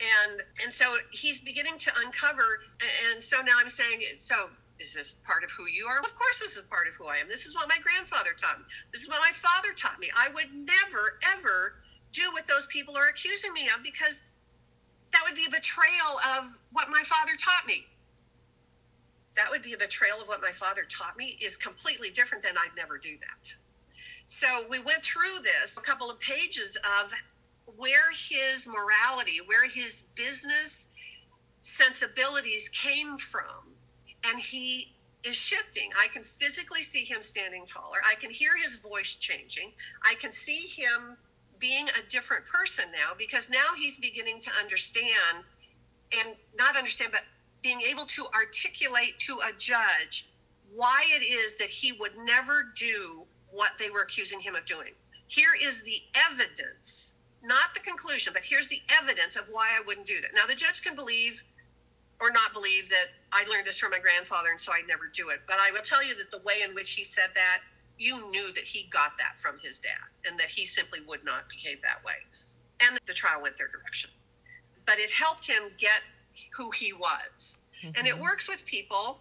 And and so he's beginning to uncover and so now I'm saying so is this part of who you are? Of course, this is part of who I am. This is what my grandfather taught me. This is what my father taught me. I would never, ever do what those people are accusing me of because that would be a betrayal of what my father taught me. That would be a betrayal of what my father taught me is completely different than I'd never do that. So we went through this, a couple of pages of where his morality, where his business sensibilities came from. And he is shifting. I can physically see him standing taller. I can hear his voice changing. I can see him being a different person now because now he's beginning to understand and not understand, but being able to articulate to a judge why it is that he would never do what they were accusing him of doing. Here is the evidence, not the conclusion, but here's the evidence of why I wouldn't do that. Now, the judge can believe or not believe that I learned this from my grandfather and so I'd never do it. But I will tell you that the way in which he said that you knew that he got that from his dad and that he simply would not behave that way. And the trial went their direction. But it helped him get who he was. Mm-hmm. And it mm-hmm. works with people,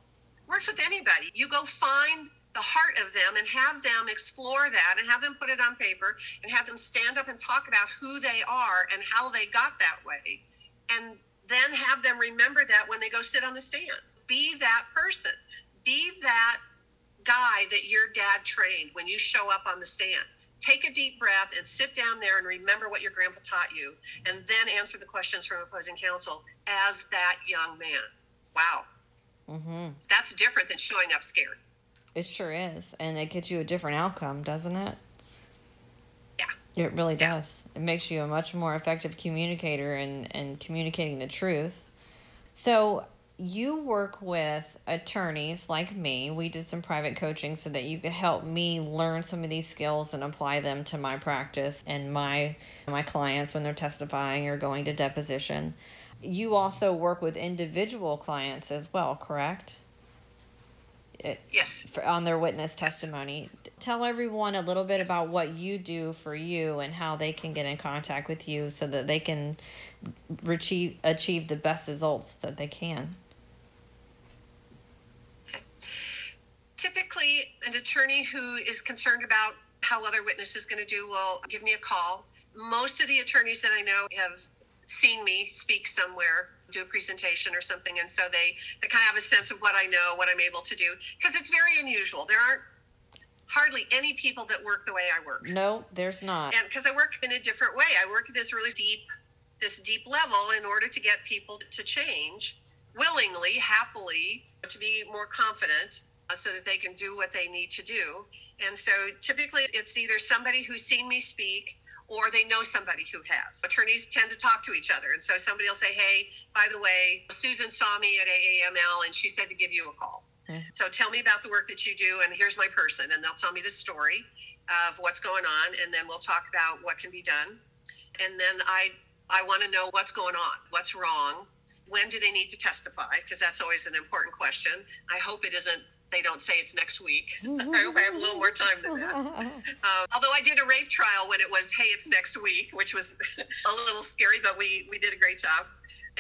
works with anybody. You go find the heart of them and have them explore that and have them put it on paper and have them stand up and talk about who they are and how they got that way. And then have them remember that when they go sit on the stand. Be that person. Be that guy that your dad trained when you show up on the stand. Take a deep breath and sit down there and remember what your grandpa taught you, and then answer the questions from opposing counsel as that young man. Wow. Mm-hmm. That's different than showing up scared. It sure is. And it gets you a different outcome, doesn't it? Yeah. It really does. Yeah. It makes you a much more effective communicator and, and communicating the truth. So, you work with attorneys like me. We did some private coaching so that you could help me learn some of these skills and apply them to my practice and my my clients when they're testifying or going to deposition. You also work with individual clients as well, correct? yes. For, on their witness testimony. Yes. Tell everyone a little bit yes. about what you do for you and how they can get in contact with you so that they can achieve achieve the best results that they can. Typically an attorney who is concerned about how other witness is going to do will give me a call. Most of the attorneys that I know have seen me speak somewhere, do a presentation or something, and so they, they kind of have a sense of what I know, what I'm able to do, because it's very unusual. There aren't hardly any people that work the way I work. No, there's not. And because I work in a different way, I work at this really deep, this deep level in order to get people to change willingly, happily, to be more confident so that they can do what they need to do. And so typically it's either somebody who's seen me speak or they know somebody who has. Attorneys tend to talk to each other. And so somebody will say, hey, by the way, Susan saw me at AAML and she said to give you a call. Mm-hmm. So tell me about the work that you do, and here's my person. And they'll tell me the story of what's going on, and then we'll talk about what can be done. And then I, I want to know what's going on, what's wrong, when do they need to testify? Because that's always an important question. I hope it isn't they don't say it's next week. I hope I have a little more time than that. Um, although I did a rape trial when it was, hey, it's next week, which was a little scary, but we, we did a great job.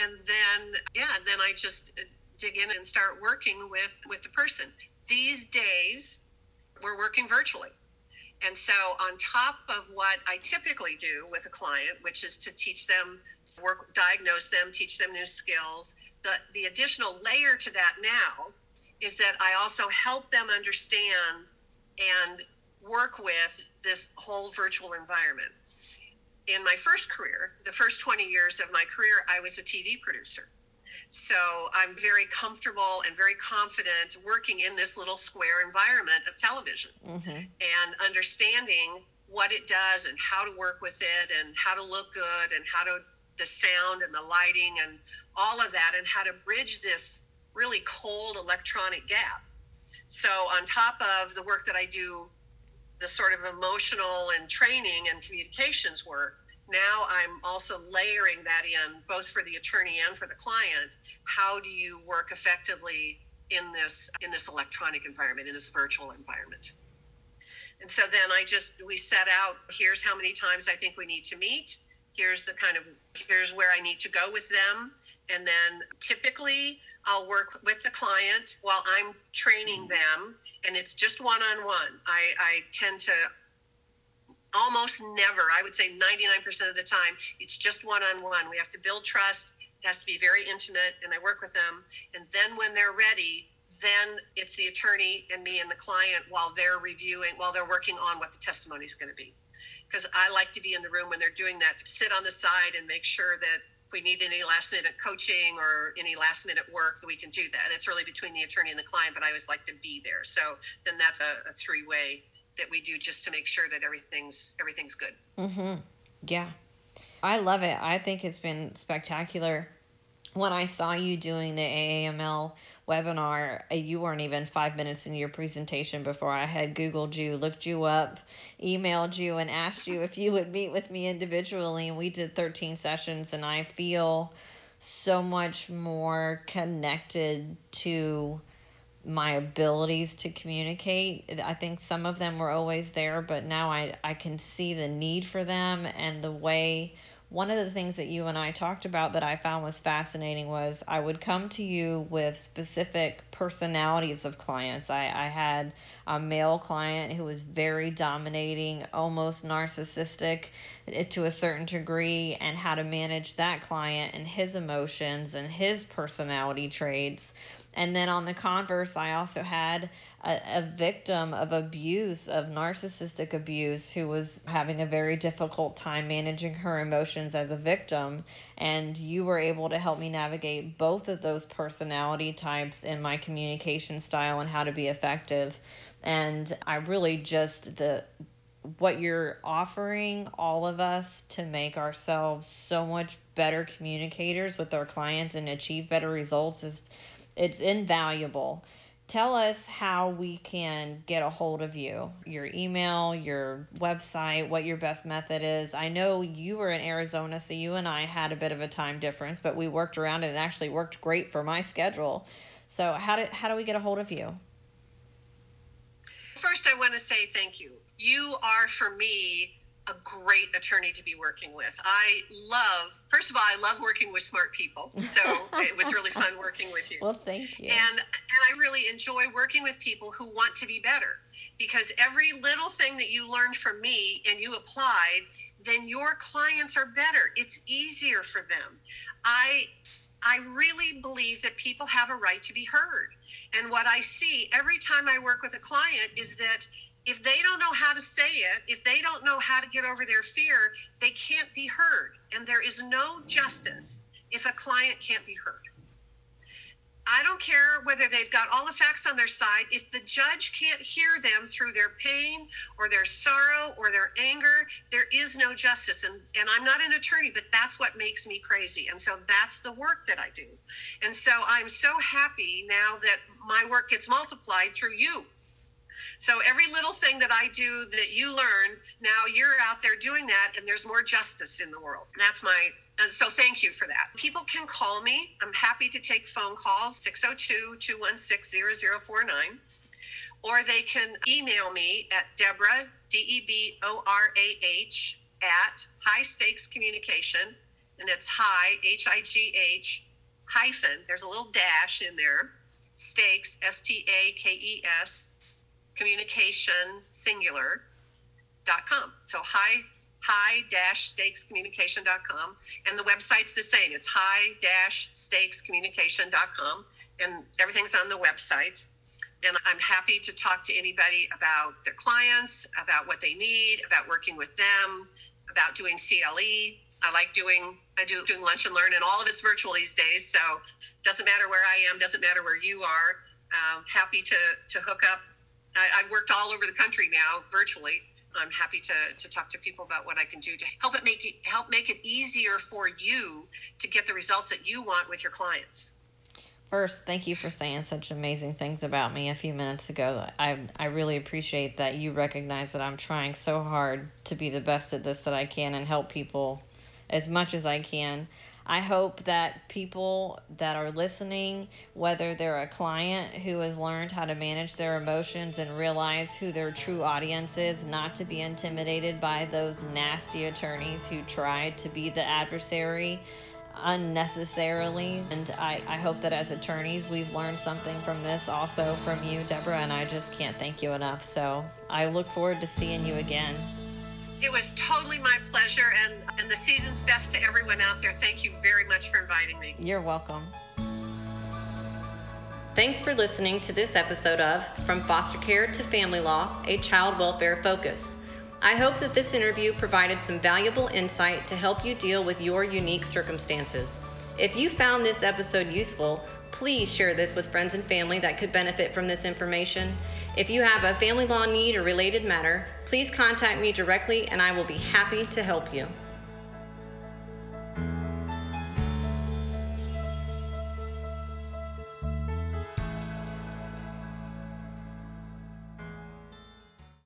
And then, yeah, then I just dig in and start working with, with the person. These days, we're working virtually. And so, on top of what I typically do with a client, which is to teach them, work, diagnose them, teach them new skills, the, the additional layer to that now is that I also help them understand and work with this whole virtual environment. In my first career, the first 20 years of my career, I was a TV producer. So I'm very comfortable and very confident working in this little square environment of television mm-hmm. and understanding what it does and how to work with it and how to look good and how to the sound and the lighting and all of that and how to bridge this really cold electronic gap. So on top of the work that I do the sort of emotional and training and communications work, now I'm also layering that in both for the attorney and for the client. How do you work effectively in this in this electronic environment, in this virtual environment? And so then I just we set out here's how many times I think we need to meet. Here's the kind of here's where I need to go with them. And then typically I'll work with the client while I'm training mm-hmm. them and it's just one on one. I, I tend to almost never, I would say 99% of the time, it's just one on one. We have to build trust. It has to be very intimate, and I work with them. And then when they're ready, then it's the attorney and me and the client while they're reviewing, while they're working on what the testimony is going to be. Because I like to be in the room when they're doing that, to sit on the side and make sure that if we need any last minute coaching or any last minute work, that we can do that. It's really between the attorney and the client, but I always like to be there. So then that's a, a three way that we do just to make sure that everything's everything's good. Mhm. Yeah. I love it. I think it's been spectacular. When I saw you doing the AAML webinar, uh, you weren't even five minutes in your presentation before I had Googled you, looked you up, emailed you, and asked you if you would meet with me individually. And we did 13 sessions, and I feel so much more connected to my abilities to communicate. I think some of them were always there, but now I, I can see the need for them and the way. One of the things that you and I talked about that I found was fascinating was I would come to you with specific personalities of clients. I, I had a male client who was very dominating, almost narcissistic eh, to a certain degree, and how to manage that client and his emotions and his personality traits and then on the converse, I also had a, a, victim of abuse, of narcissistic abuse, who was having a very difficult time managing her emotions as a victim. And you were able to help me navigate both of those personality types in my communication style and how to be effective. And I really just, the, what you're offering all of us to make ourselves so much better communicators with our clients and achieve better results is it's invaluable. Tell us how we can get a hold of you, your email, your website, what your best method is. I know you were in Arizona, so you and I had a bit of a time difference, but we worked around it and actually worked great for my schedule. So how do how do we get a hold of you? First, I want to say thank you. You are for me a great attorney to be working with. I love, first of all, I love working with smart people. So it was really fun working with you. Well, thank you. And and I really enjoy working with people who want to be better because every little thing that you learned from me and you applied, then your clients are better. It's easier for them. I I really believe that people have a right to be heard. And what I see every time I work with a client is that if they don't know how to say it, if they don't know how to get over their fear, they can't be heard. And there is no justice if a client can't be heard. I don't care whether they've got all the facts on their side. If the judge can't hear them through their pain or their sorrow or their anger, there is no justice. And, and I'm not an attorney, but that's what makes me crazy. And so that's the work that I do. And so I'm so happy now that my work gets multiplied through you so every little thing that I do that you learn, now you're out there doing that, and there's more justice in the world. And that's my and so thank you for that. People can call me. I'm happy to take phone calls 602 216 0049. Or they can email me at Deborah, D E B O R A H, at High Stakes Communication. And it's high, H I G H, hyphen, there's a little dash in there, stakes, S T A K E S, communication singular dot com. So high high dash stakes communication dot com. And the website's the same. It's high dash stakes communication dot com. and everything's on the website. And I'm happy to talk to anybody about their clients, about what they need, about working with them, about doing CLE. I like doing I do doing lunch and learn, and all of it's virtual these days. So doesn't matter where I am, doesn't matter where you are. Um, happy to to hook up. I, I've worked all over the country now virtually. I'm happy to, to talk to people about what I can do to help it make it help make it easier for you to get the results that you want with your clients. First, thank you for saying such amazing things about me a few minutes ago. I I really appreciate that you recognize that I'm trying so hard to be the best at this that I can and help people as much as I can. I hope that people that are listening, whether they're a client who has learned how to manage their emotions and realize who their true audience is, not to be intimidated by those nasty attorneys who try to be the adversary unnecessarily. And I, I hope that as attorneys, we've learned something from this also from you, Deborah, and I just can't thank you enough. So I look forward to seeing you again. It was totally my pleasure, and, and the season's best to everyone out there. Thank you very much for inviting me. You're welcome. Thanks for listening to this episode of From Foster Care to Family Law, a Child Welfare Focus. I hope that this interview provided some valuable insight to help you deal with your unique circumstances. If you found this episode useful, please share this with friends and family that could benefit from this information. If you have a family law need or related matter, please contact me directly and I will be happy to help you.